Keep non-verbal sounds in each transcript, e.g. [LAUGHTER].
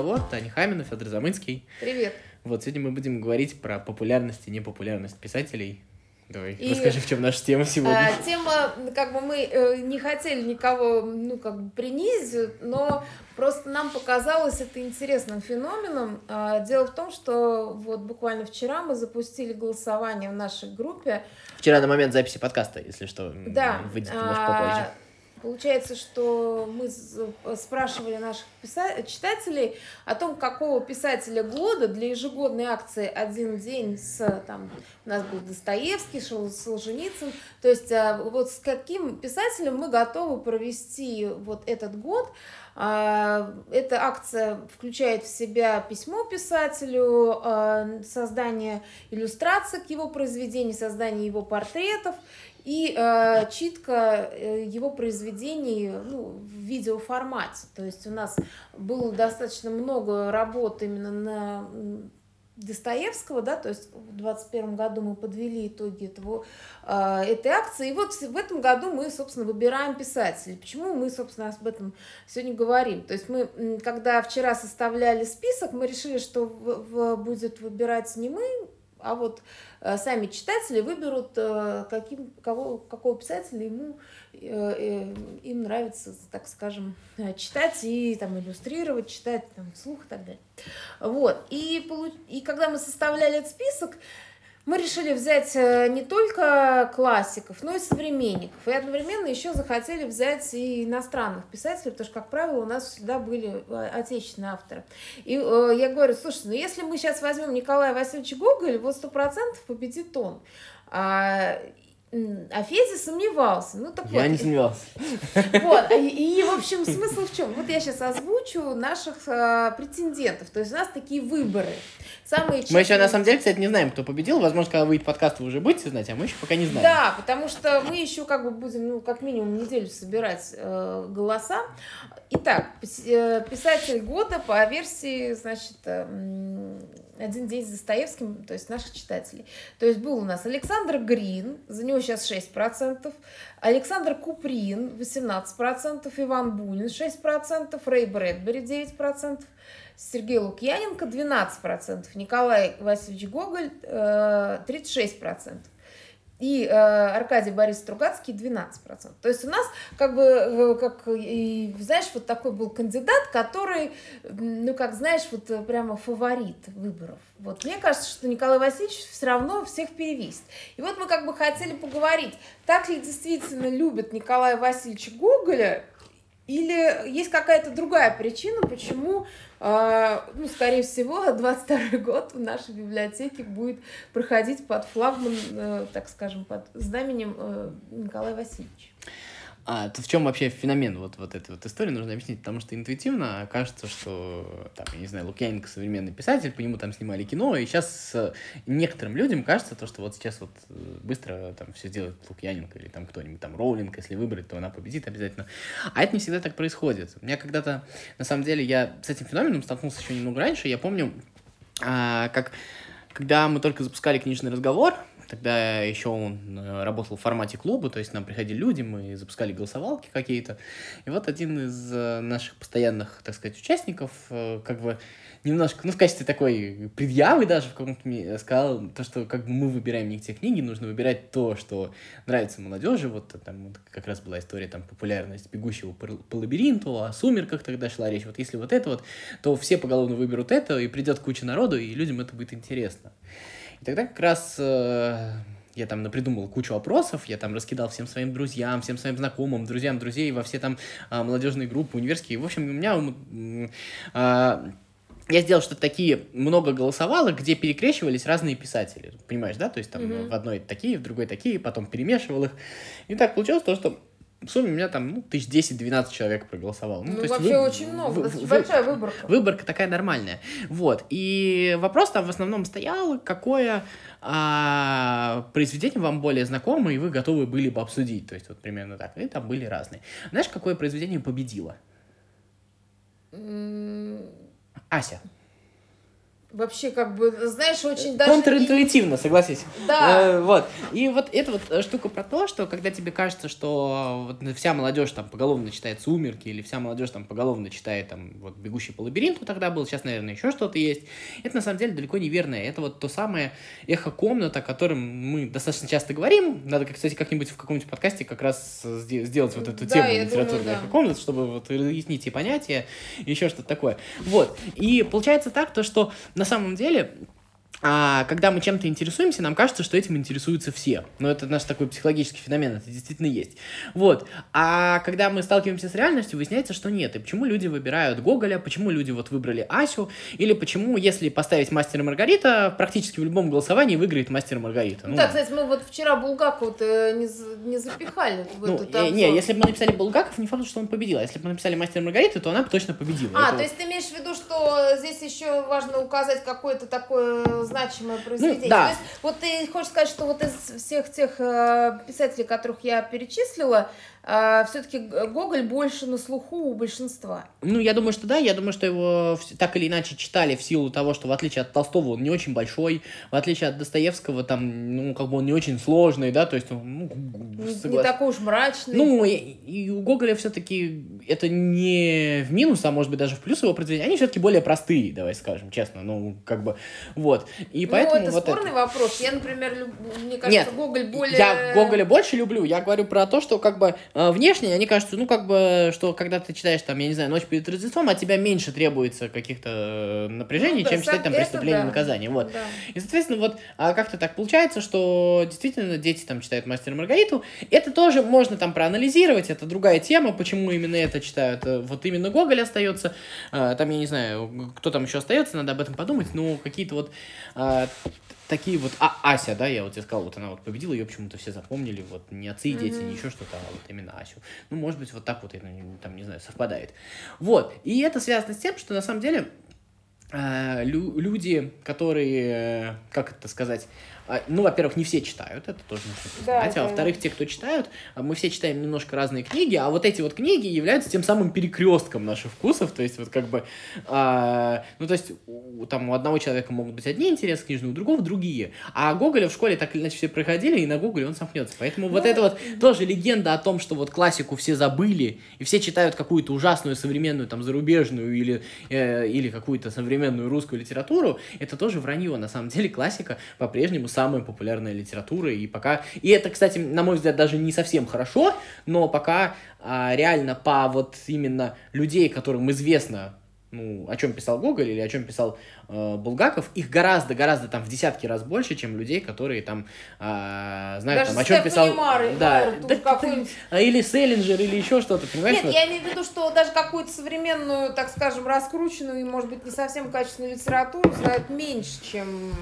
разговор. Таня Хамина, Федор Замынский. Привет. Вот сегодня мы будем говорить про популярность и непопулярность писателей. Давай, и, расскажи, в чем наша тема сегодня. А, тема, как бы мы э, не хотели никого, ну, как бы принизить, но просто нам показалось это интересным феноменом. А, дело в том, что вот буквально вчера мы запустили голосование в нашей группе. Вчера на момент записи подкаста, если что, да. выйдет немножко попозже. А, Получается, что мы спрашивали наших писа... читателей о том, какого писателя года для ежегодной акции «Один день» с, там, у нас был Достоевский, Солженицын, то есть а, вот с каким писателем мы готовы провести вот этот год. А, эта акция включает в себя письмо писателю, а, создание иллюстраций к его произведению, создание его портретов – и э, читка э, его произведений ну, в видеоформате. То есть у нас было достаточно много работ именно на Достоевского, да, то есть в 2021 году мы подвели итоги этого, э, этой акции, и вот в этом году мы, собственно, выбираем писателей. Почему мы, собственно, об этом сегодня говорим? То есть мы, когда вчера составляли список, мы решили, что в, в, будет выбирать не мы, а вот э, сами читатели выберут, э, каким, кого, какого писателя ему, э, им нравится, так скажем, читать и там, иллюстрировать, читать там, вслух и так далее. Вот. И, и когда мы составляли этот список, мы решили взять э, не только классиков, но и современников. И одновременно еще захотели взять и иностранных писателей, потому что, как правило, у нас всегда были э, отечественные авторы. И э, я говорю, слушайте, ну если мы сейчас возьмем Николая Васильевича Гоголя, вот сто процентов победит он. А, а Федя сомневался. Ну, так я вот. не сомневался. [LAUGHS] Вот. И, в общем, смысл в чем? Вот я сейчас озвучу наших э, претендентов. То есть у нас такие выборы. Самые Мы еще, на самом деле, кстати, не знаем, кто победил. Возможно, когда выйдет подкаст, вы уже будете знать, а мы еще пока не знаем. Да, потому что мы еще как бы будем, ну, как минимум неделю собирать э, голоса. Итак, э, писатель года по версии, значит, э, один день с Достоевским, то есть наших читателей. То есть был у нас Александр Грин, за него сейчас 6%, Александр Куприн 18%, Иван Бунин 6%, Рэй Брэдбери 9%, Сергей Лукьяненко 12%, Николай Васильевич Гоголь 36% и э, Аркадий Борис Стругацкий 12%. То есть у нас как бы, э, как, и, знаешь, вот такой был кандидат, который, ну, как знаешь, вот э, прямо фаворит выборов. Вот мне кажется, что Николай Васильевич все равно всех перевесит. И вот мы как бы хотели поговорить, так ли действительно любят Николая Васильевича Гоголя, или есть какая-то другая причина, почему а, ну, скорее всего, [LAUGHS] 22 год в нашей библиотеке будет проходить под флагман, э, так скажем, под знаменем э, Николая Васильевича. А тут в чем вообще феномен вот, вот этой вот истории нужно объяснить, потому что интуитивно кажется, что, там, я не знаю, Лукьяненко современный писатель, по нему там снимали кино, и сейчас некоторым людям кажется, то, что вот сейчас вот э, быстро там все сделает Лукьяненко или там кто-нибудь, там Роулинг, если выбрать, то она победит обязательно. А это не всегда так происходит. У меня когда-то, на самом деле, я с этим феноменом столкнулся еще немного раньше, я помню, а, как когда мы только запускали книжный разговор, Тогда еще он э, работал в формате клуба, то есть нам приходили люди, мы запускали голосовалки какие-то. И вот один из э, наших постоянных, так сказать, участников, э, как бы немножко, ну, в качестве такой предъявы даже в каком-то сказал, то, что как бы мы выбираем не те книги, нужно выбирать то, что нравится молодежи. Вот там как раз была история там популярность бегущего по, по лабиринту, о сумерках тогда шла речь. Вот если вот это вот, то все поголовно выберут это, и придет куча народу, и людям это будет интересно. И тогда как раз э, я там напридумал кучу вопросов, я там раскидал всем своим друзьям, всем своим знакомым, друзьям друзей во все там э, молодежные группы, университеты. В общем, у меня... Э, я сделал что-то такие, много голосовалок, где перекрещивались разные писатели, понимаешь, да? То есть там mm-hmm. в одной такие, в другой такие, потом перемешивал их. И так получилось то, что в сумме у меня там, ну, тысяч десять-двенадцать человек проголосовало. Ну, ну то есть вообще вы, очень много, вы, большая выборка. Выборка такая нормальная. Вот. И вопрос там в основном стоял, какое а, произведение вам более знакомо, и вы готовы были бы обсудить. То есть вот примерно так. И там были разные. Знаешь, какое произведение победило? Ася. Вообще как бы, знаешь, очень даже... Контринтуитивно, согласись. Да. Э, вот. И вот эта вот э, штука про то, что когда тебе кажется, что вот вся молодежь там поголовно читает «Сумерки» или вся молодежь там поголовно читает там вот «Бегущий по лабиринту» тогда был, сейчас, наверное, еще что-то есть. Это на самом деле далеко не верное. Это вот то самое эхо-комната, о котором мы достаточно часто говорим. Надо, кстати, как-нибудь в каком-нибудь подкасте как раз сделать вот эту Да, тему литературной да. эхо-комнат, чтобы вот разъяснить и понятия, и еще что-то такое. Вот. И получается так, то, что на самом деле а когда мы чем-то интересуемся, нам кажется, что этим интересуются все. Но это наш такой психологический феномен, это действительно есть. Вот. А когда мы сталкиваемся с реальностью, выясняется, что нет. И почему люди выбирают Гоголя, почему люди вот выбрали Асю, или почему, если поставить Мастера Маргарита, практически в любом голосовании выиграет Мастер Маргарита. Ну, да, кстати, мы вот вчера Булгакова-то не, за- не запихали в ну, этот э, обзор. не, если бы мы написали Булгаков, не факт, что он победил. А если бы мы написали Мастер и Маргарита, то она бы точно победила. А, Это то есть ты имеешь в виду, что здесь еще важно указать какое-то такое значимое произведение? Ну, да. То есть, вот ты хочешь сказать, что вот из всех тех э, писателей, которых я перечислила, все-таки Гоголь больше на слуху у большинства. Ну, я думаю, что да, я думаю, что его так или иначе читали в силу того, что в отличие от Толстого он не очень большой, в отличие от Достоевского там, ну, как бы он не очень сложный, да, то есть, он, ну, Не, не соглас- такой уж мрачный. Ну, и, и у Гоголя все-таки это не в минус, а может быть даже в плюс его произведения. Они все-таки более простые, давай скажем честно. Ну, как бы, вот. И Ну, поэтому это вот спорный это. вопрос. Я, например, люб- мне кажется, Нет, Гоголь более... Я Гоголя больше люблю. Я говорю про то, что как бы внешне они кажутся, ну, как бы, что когда ты читаешь там, я не знаю, Ночь перед Рождеством, от тебя меньше требуется каких-то э, напряжений, Ну да, чем читать там преступление и да. наказание. Вот. Да. И, соответственно, вот а как-то так получается, что действительно дети там читают Мастера и Маргариту. Это тоже можно там проанализировать, это другая тема, почему именно это читают. Э, Вот именно Гоголь остается, а, там, я не знаю, кто там еще остается, надо об этом подумать, но какие-то вот а, такие вот... А, Ася, да, я вот тебе сказал, вот она вот победила, ее почему-то все запомнили, вот не отцы и дети, не еще что-то, а вот именно Асю. Ну, может быть, вот так вот, это, там, не знаю, совпадает. Вот, и это связано с тем, что на самом деле э, лю- люди, которые, э, как это сказать, ну, во-первых, не все читают, это тоже нужно Да, признать, а да. во-вторых, те, кто читают, а мы все читаем немножко разные книги, а вот эти вот книги являются тем самым перекрестком наших вкусов, то есть вот как бы, а, ну, то есть у, там у одного человека могут быть одни интересы книжные, у другого другие, а Гоголя в школе так или иначе все проходили, и на Гоголе он сомкнется, поэтому вот Ну, это вот тоже легенда о том, что вот классику все забыли, и все читают какую-то ужасную современную, там, зарубежную или, э, или какую-то современную русскую литературу, это тоже вранье. На самом деле классика по-прежнему самая популярная литература, и пока... И это, кстати, на мой взгляд, даже не совсем хорошо, но пока а, реально по вот именно людей, которым известно ну, о чем писал Гоголь или о чем писал э, Булгаков, их гораздо-гораздо там в десятки раз больше, чем людей, которые там а, знают, Даже там, о чем писал... Мар- да, тут да, а, или Селлинджер, или еще что-то, понимаешь? Нет, вот? я имею в виду, что даже какую-то современную, так скажем, раскрученную и, может быть, не совсем качественную литературу знают меньше, чем...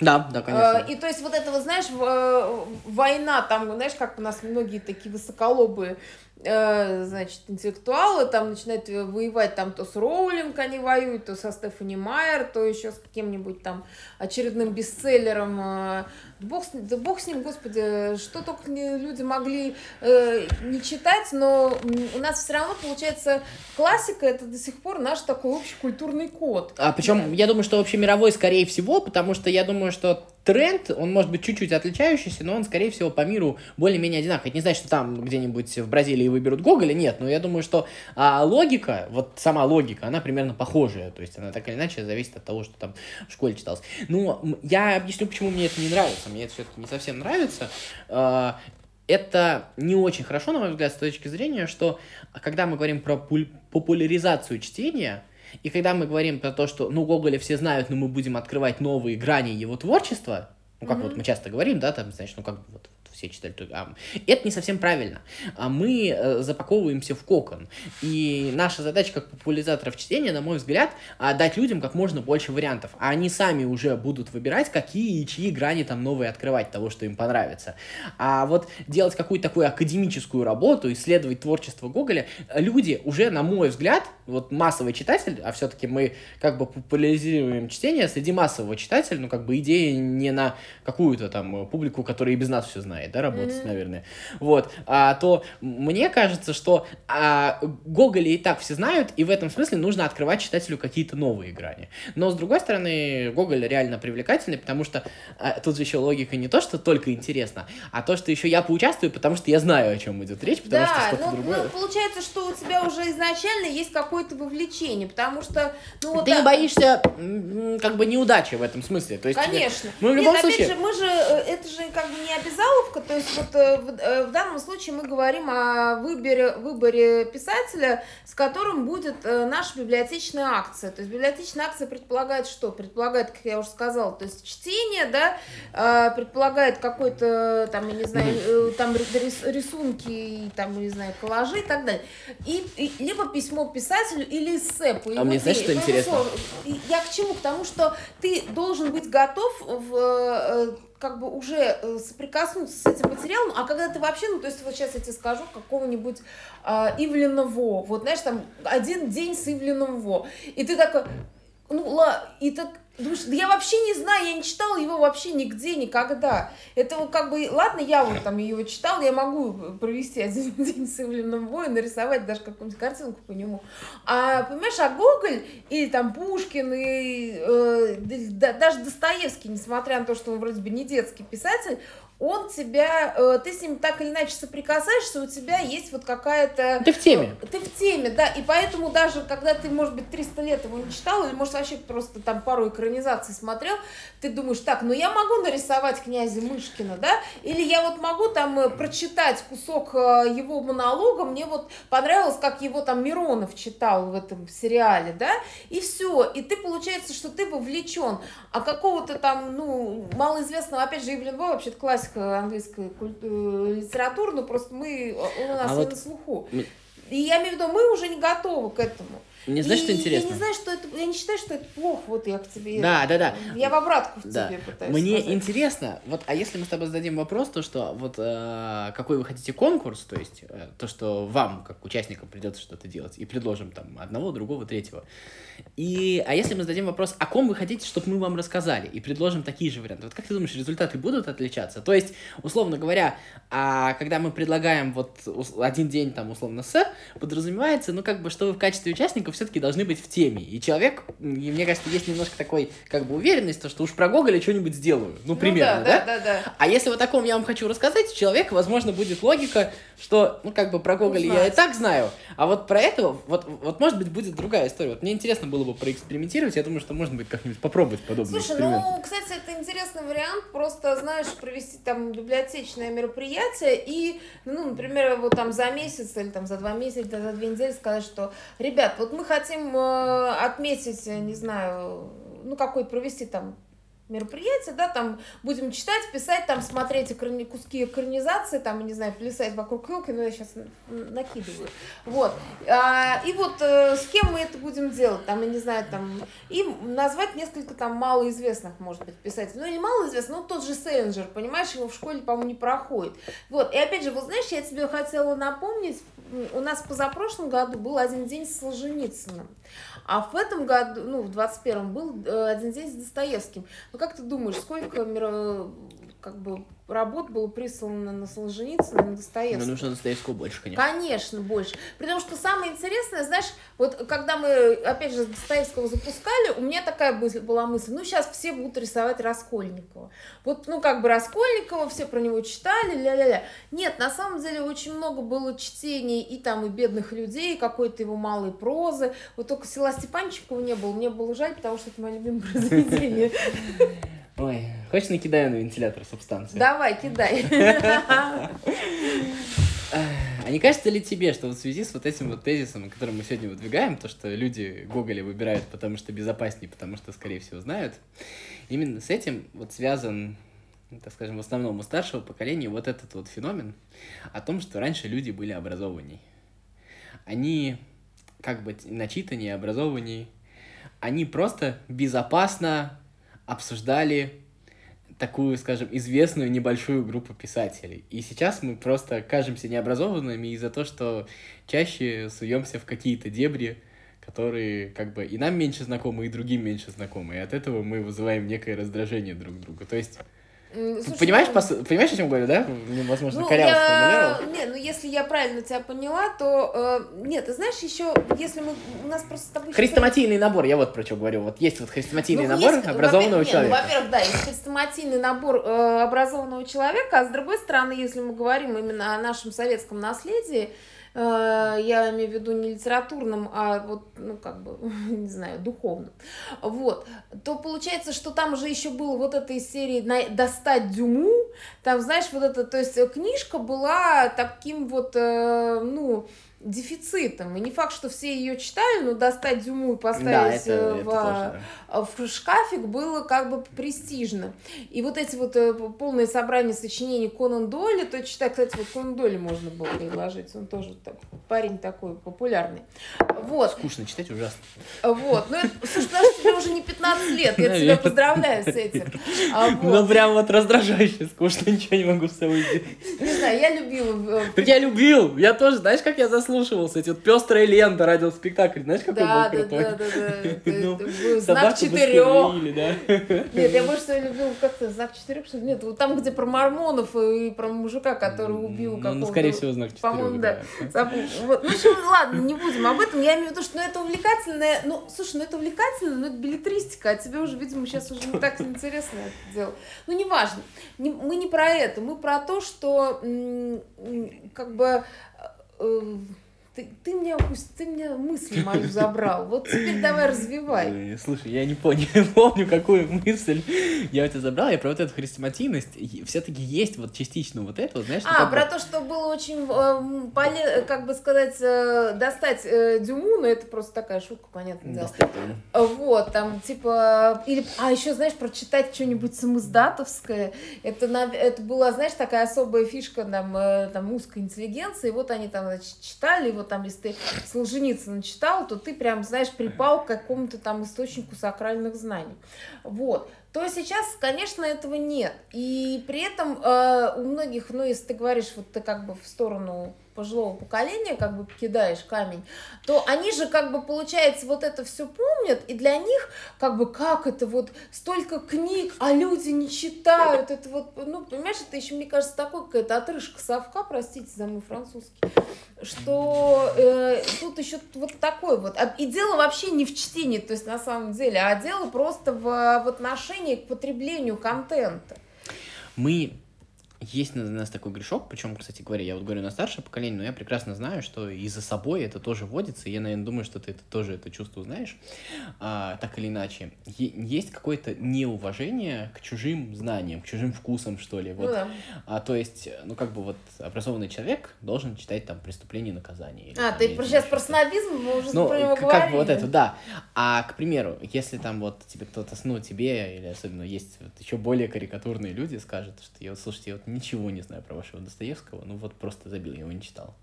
Да, да, конечно. Э, И то есть вот это, вот, знаешь, э, война, там, знаешь, как у нас многие такие высоколобые, э, значит, интеллектуалы там начинают э, воевать, там то с Роулинг они воюют, то со Стефани Майер, то еще с каким-нибудь там очередным бестселлером. э. Да бог, да бог с ним, господи, что только не- люди могли э, не читать, но у нас все равно получается классика, это до сих пор наш такой общий культурный код. А причем, я думаю, что вообще мировой, скорее всего, потому что я думаю, что тренд, он может быть чуть-чуть отличающийся, но он, скорее всего, по миру более-менее одинаковый. Это не значит, что там где-нибудь в Бразилии выберут Гоголя, нет, но я думаю, что а, логика, вот сама логика, она примерно похожая, то есть она так или иначе зависит от того, что там в школе читалось. Ну, м, я объясню, почему мне это не нравится, мне это все-таки не совсем нравится. А, это не очень хорошо, на мой взгляд, с точки зрения, что когда мы говорим про популяризацию чтения, и когда мы говорим про то, что, ну, Гоголя все знают, но мы будем открывать новые грани его творчества, ну, как Мгм. вот мы часто говорим, да, там, значит, ну, как бы вот все читали, то- а, это не совсем правильно. А мы э, запаковываемся в кокон. И наша задача как популяризаторов чтения, на мой взгляд, а, дать людям как можно больше вариантов. А они сами уже будут выбирать, какие и чьи грани там новые открывать того, что им понравится. А вот делать какую-то такую академическую работу, исследовать творчество Гоголя, люди уже, на мой взгляд, вот массовый читатель, а все-таки мы как бы популяризируем чтение среди массового читателя, ну как бы идея не на какую-то там публику, которая и без нас все знает, начинает, да, работать, mm-hmm. наверное. Вот, а, то мне кажется, что а, Гоголя и так все знают, и в этом смысле нужно открывать читателю какие-то новые грани. Но, с другой стороны, Гоголь реально привлекательный, потому что а, тут же еще логика не то, что только интересно, а то, что еще я поучаствую, потому что я знаю, о чем идет речь, потому да, что что-то ну, другое. Ну, получается, что у тебя уже изначально есть какое-то вовлечение, потому что... Ну, вот Ты да, не боишься как бы неудачи в этом смысле. То есть Конечно. Ну, в любом Нет, случае... опять же, мы же, э, это же как бы не обязаловка, то есть вот э, в, э, в данном случае мы говорим о выборе, выборе писателя, с которым будет наша библиотечная акция. То есть библиотечная акция предполагает что? Предполагает, как я уже сказала, то есть чтение, да, предполагает какой-то, там, я не знаю, там рисунки, там, не знаю, коллажи и так далее. И, и либо письмо писателю или эссе. а мне знаешь, что интересно? Я к чему? К тому, что ты должен быть готов в э, как бы уже э, соприкоснуться с этим материалом, а когда ты вообще, ну, то есть вот сейчас я тебе скажу какого-нибудь а, Ивлина Во, вот знаешь, там один день с Ивлиным Во, и ты такой, ну, ла, и так Думаешь, да я вообще не знаю, я не читала его вообще нигде, никогда. Это вот как бы, ладно, я вот там его читала, я могу провести один [LAUGHS] день с Ивлиным Воем, нарисовать даже какую-нибудь картинку по нему. А, понимаешь, а Гоголь или там Пушкин, и э, да, даже Достоевский, несмотря на то, что он вроде бы не детский писатель, он тебя, э, ты с ним так или иначе соприкасаешься, у тебя есть вот какая-то... Ты в теме. Ты в теме, да, и поэтому даже когда ты, может быть, 300 лет его не читал, или, может, вообще просто там пару экранизаций смотрел, ты думаешь, так, ну я могу нарисовать князя Мышкина, да, или я вот могу там э, прочитать кусок э, его монолога, мне вот понравилось, как его там Миронов читал в этом сериале, да, и все, и ты, получается, что ты вовлечен, а какого-то там, ну, малоизвестного, опять же, Ивлин Бой, вообще-то классик английской культуры, литературы, но просто мы, у нас а не вот... на слуху. И я имею в виду, мы уже не готовы к этому. Мне знаешь, и, что интересно? Я не знаю, что это. Я не считаю, что это плохо. Вот я к тебе. Да, да, да. Я в обратку в да. тебе пытаюсь. Мне сказать. интересно, вот, а если мы с тобой зададим вопрос, то что вот э, какой вы хотите конкурс, то есть э, то, что вам, как участникам, придется что-то делать, и предложим там одного, другого, третьего. И, а если мы зададим вопрос, о ком вы хотите, чтобы мы вам рассказали, и предложим такие же варианты, вот как ты думаешь, результаты будут отличаться? То есть, условно говоря, а когда мы предлагаем вот один день там условно с, подразумевается, ну как бы, что вы в качестве участников все-таки должны быть в теме. И человек, и мне кажется, есть немножко такой, как бы, уверенность, то, что уж про Гоголя что-нибудь сделаю. Ну, примерно, ну, да, да? Да, да, да. А если вот таком я вам хочу рассказать, у человека, возможно, будет логика, что, ну, как бы, про Гоголя Узнать. я и так знаю, а вот про этого, вот, вот, может быть, будет другая история. Вот мне интересно было бы проэкспериментировать, я думаю, что можно будет как-нибудь попробовать подобный Слушай, ну, кстати, это интересный вариант, просто, знаешь, провести там библиотечное мероприятие и, ну, например, вот там за месяц или там за два месяца, или за две недели сказать, что, ребят, вот мы хотим э, отметить, не знаю, ну, какой провести там мероприятие, да, там будем читать, писать, там смотреть экрани, куски экранизации, там, не знаю, плясать вокруг елки, но я сейчас накидываю. Вот. А, и вот э, с кем мы это будем делать, там, я не знаю, там, и назвать несколько там малоизвестных, может быть, писателей. Ну, или малоизвестных, ну, тот же Селлинджер, понимаешь, его в школе, по-моему, не проходит. Вот. И опять же, вот знаешь, я тебе хотела напомнить, у нас позапрошлом году был один день с Солженицыным. А в этом году, ну, в 21-м был э, один день с Достоевским. Ну, как ты думаешь, сколько миро... как бы работ было прислано на Солженицына, на Достоевского? Ну, нужно Достоевского больше, конечно. Конечно, больше. Потому что самое интересное, знаешь, вот когда мы, опять же, Достоевского запускали, у меня такая была мысль, ну, сейчас все будут рисовать Раскольникова. Вот, ну, как бы Раскольникова, все про него читали, ля-ля-ля. Нет, на самом деле очень много было чтений и там и бедных людей, какой-то его малой прозы. Вот только села Степанчикова не было. Мне было жаль, потому что это мое любимое произведение. [LAUGHS] Ой, хочешь накидаю на вентилятор субстанцию? Давай, кидай. А не кажется ли тебе, что в связи с вот этим вот тезисом, который мы сегодня выдвигаем, то, что люди Гоголя выбирают, потому что безопаснее, потому что, скорее всего, знают, именно с этим вот связан, так скажем, в основном у старшего поколения вот этот вот феномен о том, что раньше люди были образованней. Они как бы начитаннее, образованнее, они просто безопасно обсуждали такую, скажем, известную небольшую группу писателей. И сейчас мы просто кажемся необразованными из-за того, что чаще суемся в какие-то дебри, которые как бы и нам меньше знакомы, и другим меньше знакомы. И от этого мы вызываем некое раздражение друг друга. То есть Слушай, Понимаешь, ну, посыл- понимаешь, о чем говорю, да? Ну, Возможно, Ну, коряво я... сформулировал. Не, ну если я правильно тебя поняла, то... э, нет, ты знаешь, еще, если мы... У нас просто с тобой... Хрестоматийный набор, я вот про что говорю. Вот есть вот хрестоматийный Ну, набор есть, образованного нет, человека. Ну, во-первых, да, есть хрестоматийный набор э, образованного человека, а с другой стороны, если мы говорим именно о нашем советском наследии, я имею в виду не литературном, а вот, ну, как бы, [LAUGHS] не знаю, духовном, вот, то получается, что там же еще было вот этой серии «Достать Дюму», там, знаешь, вот это, то есть э, книжка была таким вот, э, ну, дефицитом. И не факт, что все ее читали, но достать Дюму и Да, поставить это, э, это в, тоже, да. в шкафик было как бы престижно. И вот эти вот э, полные собрания сочинений Конан Дойля, то читай, кстати, вот Конан Дойля можно было предложить, он тоже так, парень такой популярный. Вот, Скучно читать, ужасно. вот. Ну, это, слушай, потому что тебе уже не 15 лет, я тебя поздравляю с этим. [LAUGHS] А, вот. Ну, прям вот раздражающе, скучно, ничего не могу с собой сделать. Не знаю, я любила... э, я любил, я тоже, знаешь, как я заслушивался, эти вот пестрая лента, радиоспектакль, знаешь, какой Да, был да, крутой? да, да, да. [LAUGHS] Ну, был Знак четырех. да. [LAUGHS] Нет, я больше всего любила как-то знак четырех, что? Нет, вот там, где про мормонов и про мужика, который убил Ну, какого-то... Ну, скорее всего, знак четырех. По-моему, да. Вот. Ну, в общем, ладно, не будем об этом. Я имею в виду, что ну, это увлекательное... Ну, слушай, ну это увлекательно, но это билетристика, а тебе уже, видимо, сейчас уже не так интересно это дело. Ну, неважно. Не, мы не про это. Мы про то, что как бы... Ooh. Ты, ты мне пусть ты мне мысль мою забрал. Вот теперь давай развивай. Ой, Слушай, я не понял, [LAUGHS] помню, какую мысль я у тебя забрал. Я про вот эту хрестоматийность. Все-таки есть вот частично вот это, вот, знаешь, А, про то, что было очень эм, поле- как бы сказать, э, достать э, Дюму, но это просто такая шутка, понятное дело. Вот, там, типа, или, а еще, знаешь, прочитать что-нибудь самоздатовское, это, это была, знаешь, такая особая фишка там, э, там узкой интеллигенции, вот они там, значит, читали, вот там, если ты Солженицына читал, то ты прям, знаешь, припал к какому-то там источнику сакральных знаний. Вот. То сейчас, конечно, этого нет. И при этом э, у многих, ну, если ты говоришь, вот ты как бы в сторону пожилого поколения, как бы кидаешь камень, то они же как бы, получается, вот это все помнят, и для них как бы как это вот столько книг, а люди не читают, это вот, ну, понимаешь, это еще, мне кажется, такой какая-то отрыжка совка, простите за мой французский, что э, тут еще вот такой вот, А- и дело вообще не в чтении, то есть на самом деле, а дело просто в, в отношении к потреблению контента. Мы есть на нас такой грешок, причем, кстати говоря, я вот говорю на старшее поколение, но я прекрасно знаю, что и за собой это тоже водится, и я, наверное, думаю, что ты это тоже это чувство знаешь, а, так или иначе. Е- есть какое-то неуважение к чужим знаниям, к чужим вкусам, что ли. Ну Вот. да. А, то есть, ну, как бы вот образованный человек должен читать там «Преступление и наказание». или, А, там, ты про, сейчас про снобизм, мы уже Ну, про него к- говорили. как бы вот это, да. А, к примеру, если там вот тебе кто-то, ну, тебе, или особенно есть вот еще более карикатурные люди, скажут, что я вот, слушайте, я вот ничего не знаю про вашего Достоевского, ну вот просто забил, я его не читал.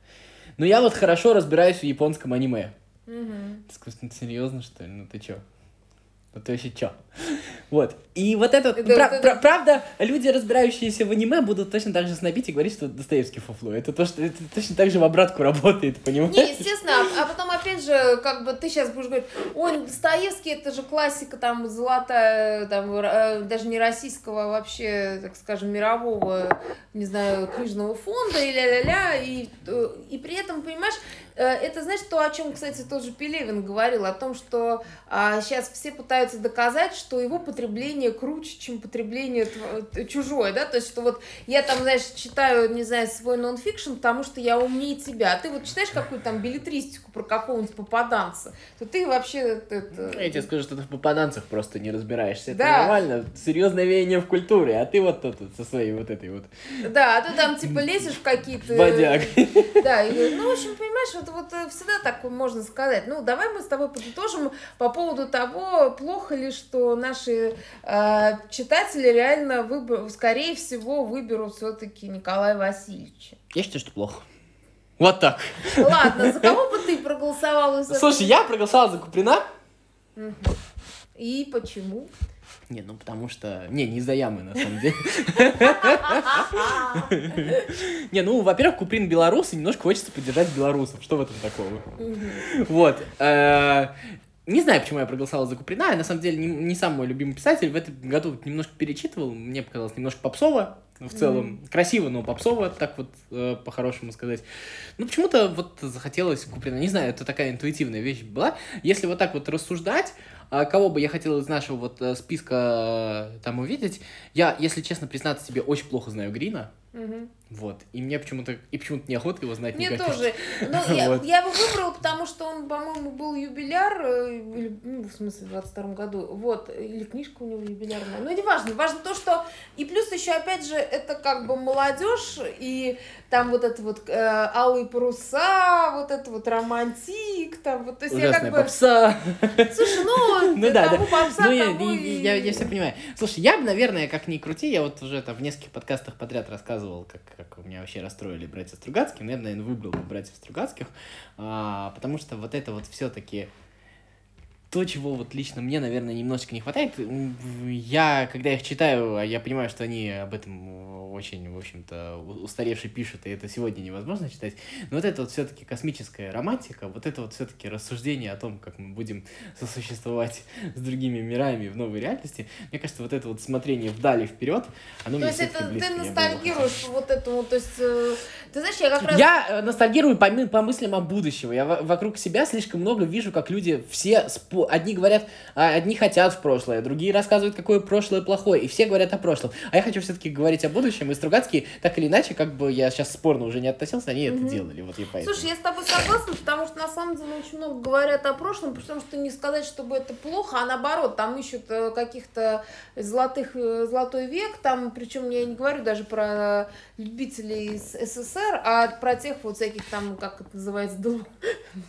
Но я вот хорошо разбираюсь в японском аниме. Ну, серьезно, что ли? Ну ты чё? Ну ты вообще чё? [LAUGHS] Вот. И вот это, Это- пра- это- пра- правда, люди, разбирающиеся в аниме, будут точно так же снобить и говорить, что Достоевский фуфло. Это то, что это точно так же в обратку работает, [LAUGHS] понимаешь? Не, естественно, а, а потом опять же, как бы ты сейчас будешь говорить, ой, Достоевский это же классика там золотая, там э, даже не российского, а вообще, так скажем, мирового, не знаю, книжного фонда и ля-ля-ля, и, э, и при этом, понимаешь, это, знаешь, то, о чем, кстати, тоже Пелевин говорил, о том, что сейчас все пытаются доказать, что его потребление круче, чем потребление тв- чужое, да, то есть, что вот я там, знаешь, читаю, не знаю, свой нонфикшн, потому что я умнее тебя, а ты вот читаешь какую-то там билетристику про какого-нибудь попаданца, то ты вообще это... Я тебе скажу, что ты в попаданцах просто не разбираешься. Это Да. нормально. Серьезное веяние в культуре, а ты вот тут со своей вот этой вот Да, а ты там типа лезешь в какие-то... бодяг. [LAUGHS] Да, и, ну, в общем, понимаешь, вот, вот э, всегда так можно сказать. Ну, давай мы с тобой подытожим по поводу того, плохо ли, что наши э, читатели реально, выбор, скорее всего, выберут все-таки Николая Васильевича. Я считаю, что плохо. Вот так. Ладно, за кого бы ты проголосовал Слушай, я проголосовал за Куприна. И почему? Не, ну потому что... Не, не из-за ямы, на самом деле. [LAUGHS] Не, ну, во-первых, Куприн белорус, и немножко хочется поддержать белорусов. Что в этом такого? Вот. э, не знаю, почему я проголосовал за Куприна. Я, на самом деле, не, не сам мой любимый писатель. В этом году немножко перечитывал. Мне показалось немножко попсово. В целом, mm. красиво, но попсово, так вот э, по-хорошему сказать. Ну, почему-то вот захотелось Куприна. Не знаю, это такая интуитивная вещь была. Если вот так вот рассуждать, кого бы я хотел из нашего вот э, списка э, там увидеть, я, если честно признаться себе, очень плохо знаю Грина. Угу. Вот. И мне почему-то и почему-то неохота его знать. Мне тоже. Но ну, [LAUGHS] я, я его выбрала, потому что он, по-моему, был юбиляр, э, или, ну, в смысле, в 22 году. Вот. Или книжка у него юбилярная. Но не важно. Важно то, что... И плюс еще, опять же, это как бы молодежь, и там вот это вот э, алые паруса, вот это вот романтик, там вот, то есть Ужасная я как бы... попса. [LAUGHS] Слушай, ну, [LAUGHS] ну да, да. попса, ну, я, тому я, и- я, я все понимаю. Слушай, я бы, наверное, как ни крути, я вот уже там в нескольких подкастах подряд рассказывал, как, как у меня вообще расстроили братья Стругацкие. Ну, Я, наверное, выбрал бы братьев Стругацких, а, потому что вот это вот все-таки то, чего вот лично мне, наверное, немножечко не хватает. Я, когда их читаю, а я понимаю, что они об этом очень, в общем-то, устаревшие пишут, и это сегодня невозможно читать. Но вот это вот все-таки космическая романтика, вот это вот все-таки рассуждение о том, как мы будем сосуществовать [LAUGHS] с другими мирами в новой реальности, мне кажется, вот это вот смотрение вдали вперед, оно То мне есть это близко, ты ностальгируешь вот этому, то есть, э, ты знаешь, я как раз... я э, ностальгирую по, по мыслям о будущем. Я во- вокруг себя слишком много вижу, как люди все... спо- Одни говорят, а, одни хотят в прошлое, другие рассказывают, какое прошлое плохое, и все говорят о прошлом. А я хочу все-таки говорить о будущем, и Стругацкие, так или иначе, как бы я сейчас спорно уже не относился, они это Мгм. делали. Вот я поэтому. Слушай, я с тобой согласна, потому что на самом деле очень много говорят о прошлом, потому что не сказать, чтобы это плохо, а наоборот, там ищут э, каких-то золотых, э, золотой век, там, причем я не говорю даже про любителей из СССР, а про тех вот всяких там, как это называется, дол...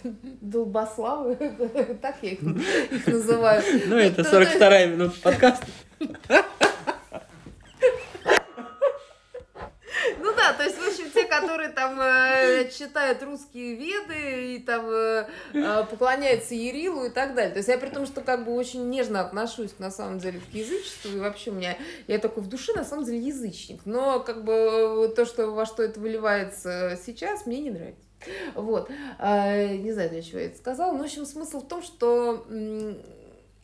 [LAUGHS] долбославы, [LAUGHS] так я их, их называю. Ну, это то- 42-я минута подкаста. Ну да, то есть, в общем, те, которые там э, читают русские веды и там э, э, поклоняются Ерилу и так далее. То есть я при том, что как бы очень нежно отношусь на самом деле к язычеству, и вообще у меня, я такой в душе на самом деле язычник. Но как бы то, что во что это выливается сейчас, мне не нравится. Вот. А, не знаю, для чего я это сказала. Но, в общем, смысл в том, что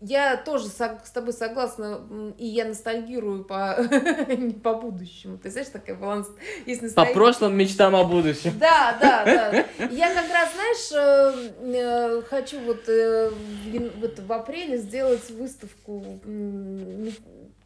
я тоже с тобой согласна, и я ностальгирую по, [LAUGHS] не по будущему. Ты знаешь, такая баланс есть По прошлым мечтам о будущем. Да, да, да. Я как раз, знаешь, э, э, хочу вот, э, вот в апреле сделать выставку, ну,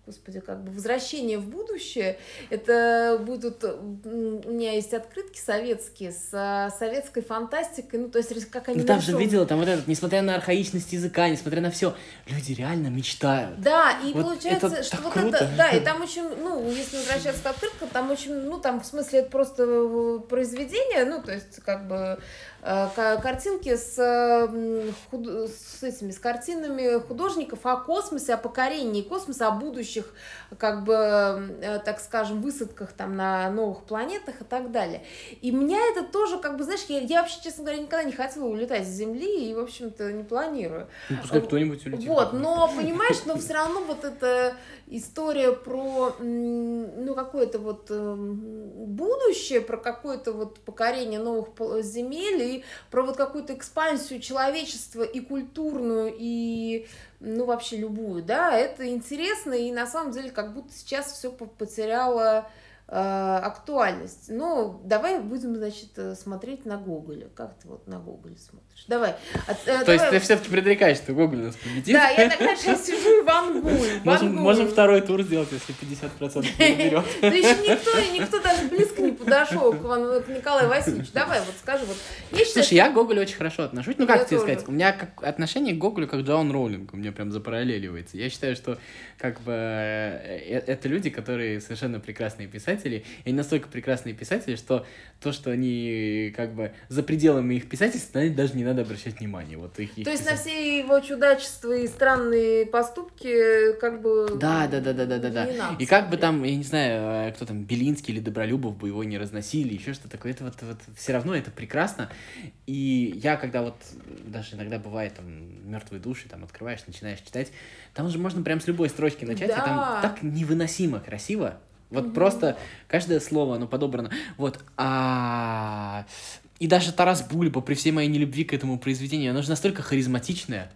господи, как бы возвращение в будущее. Это будут, у меня есть открытки советские с а, советской фантастикой, ну то есть как они Ну там же видела, там вот этот, несмотря на архаичность языка, несмотря на все, люди реально мечтают. Да, и Вот получается, это что вот круто. это, да, и [LAUGHS] там очень, ну, если возвращаться к открыткам, там очень, ну, там в смысле это просто э, произведение, ну, то есть как бы э, ка- картинки с, э, худ- с этими, с картинами художников о космосе, о покорении космоса, о будущих, как бы, э, так скажем, высадках там на новых планетах и так далее. И меня это тоже, как бы, знаешь, я, я вообще, честно говоря, никогда не хотела улетать с Земли и, в общем-то, не планирую. Ну, пускай кто-нибудь улетит. Вот, но понимаешь, но все равно вот эта история про ну какое-то вот эм, будущее, про какое-то вот покорение новых земель и про вот какую-то экспансию человечества и культурную и ну вообще любую, да, это интересно и на самом деле как будто сейчас все потеряло э, актуальность. Но давай будем, значит, э, смотреть на Гоголя. Как ты вот на Гоголя смотришь? Давай. От- э, То есть давай- ты все-таки предрекаешь, что Гоголь нас победит? да, я такая сейчас сижу и вангую. [LAUGHS] Можем, можем второй тур сделать, если 50% не наберет. [LAUGHS] Да еще никто, никто даже близко не подошел к, Николаю Васильевичу. Давай, вот скажи, вот. Я считаю, Слушай, я к Гоголю очень хорошо отношусь. Ну, как тебе сказать? У меня как отношение к Гоголю как Джоан Роулинг. У меня прям запараллеливается. Я считаю, что как бы э, э, это люди, которые совершенно прекрасные писатели. И они настолько прекрасные писатели, что то, что они как бы за пределами их писательства, это даже не надо обращать внимание. Вот их, их То есть на все его чудачества и странные поступки, как бы... Да, да, да, да, да, да, да. И как бы там, я не знаю, э, кто там, Белинский или Добролюбов бы его не разносили, еще что-то такое, это вот, вот все равно это прекрасно. И я, когда вот, даже иногда бывает там мертвые души, там открываешь, начинаешь читать, там же можно прям с любой строчки начать, и Да. там так невыносимо красиво. Вот Мгм. просто каждое слово, оно подобрано. Вот. А... И даже Тарас Бульба, при всей моей нелюбви к этому произведению, оно же настолько харизматичное.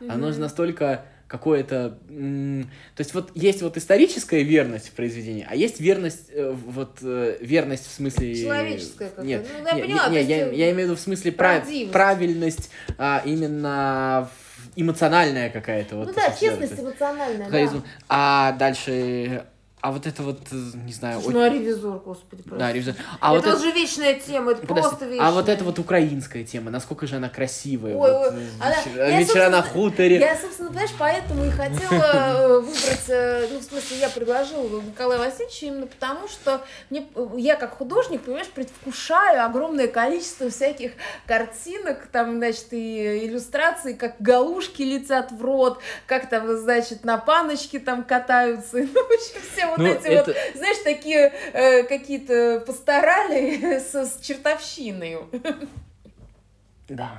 оно же настолько какое-то... То есть вот есть вот историческая верность в произведении, а есть верность, э, вот э, верность в смысле... Человеческая какая-то. Нет, ну, я, нет, поняла, нет, я, есть, я имею в виду в смысле прав... правдивость. правильность а, именно эмоциональная какая-то. Вот, Ну да, собственно, честность эмоциональная, харизма. да. А дальше... А вот это вот, э, не знаю... Слушай, Ну, а ревизор, господи, просто. Да, ревизор. А это вот вот же вечная тема, это Подожди, просто вечная. А вот это вот украинская тема, насколько же она красивая. Ой, вот, ой, э, она- вечера, я, вечера на хуторе. Я, собственно, знаешь, поэтому и хотела э, выбрать, ну, в смысле, я предложила Николая Васильевича именно потому, что мне, я как художник, понимаешь, предвкушаю огромное количество всяких картинок, там, значит, и иллюстраций, как галушки летят в рот, как там, значит, на паночке там катаются, [LAUGHS] ну, в общем, все вот Ну, эти это- вот, знаешь, такие э, какие-то постарали [LAUGHS] с, с чертовщиной. Да.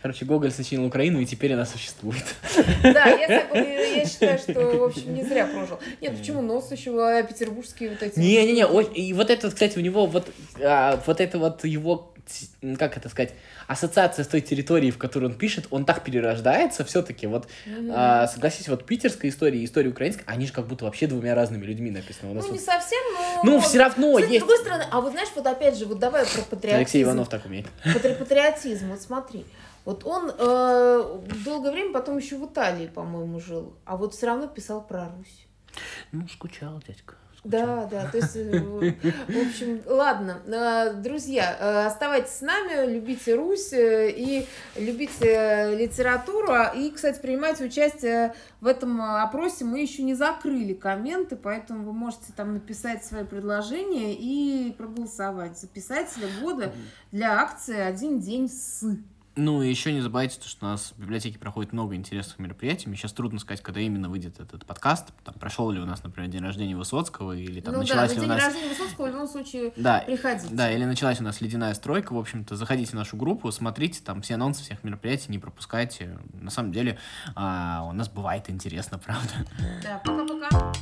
Короче, Гоголь сочинил Украину, и теперь она существует. Да, я, я считаю, что, в общем, не зря прожил. Нет, почему нос еще, а петербургские вот эти... Не-не-не, и вот это, кстати, у него вот, а, вот это вот его, как это сказать, ассоциация с той территорией, в которой он пишет, он так перерождается все-таки. Вот, Мгм. а, согласись, вот питерская история и история украинская, они же как будто вообще двумя разными людьми написаны. У нас Ну, не вот- совсем, но... Ну, все равно Кстати, с есть. другой стороны, а вот знаешь, вот опять же, вот давай про патриотизм. Алексей Иванов так умеет. Патри- Патриотизм, вот смотри. Вот он э, долгое время потом еще в Италии, по-моему, жил, а вот все равно писал про Русь. Ну, скучал, дядька. Да, да, то есть, э, в общем, ладно, Э, друзья, э, оставайтесь с нами, любите Русь и любите литературу, А, и, кстати, принимайте участие в этом опросе, мы еще не закрыли комменты, поэтому вы можете там написать свои предложения и проголосовать за писателя года для акции «Один день с». Ну, и еще не забывайте, то, что у нас в библиотеке проходит много интересных мероприятий. Мне сейчас трудно сказать, когда именно выйдет этот подкаст. Там, прошел ли у нас, например, день рождения Высоцкого, или там ну да, началась на ли у день нас... рождения Высоцкого в любом случае Да, приходите. да, или началась у нас ледяная стройка. В общем-то, заходите в нашу группу, смотрите там все анонсы всех мероприятий, не пропускайте. На самом деле, а, у нас бывает интересно, [LAUGHS] правда. Да, пока-пока.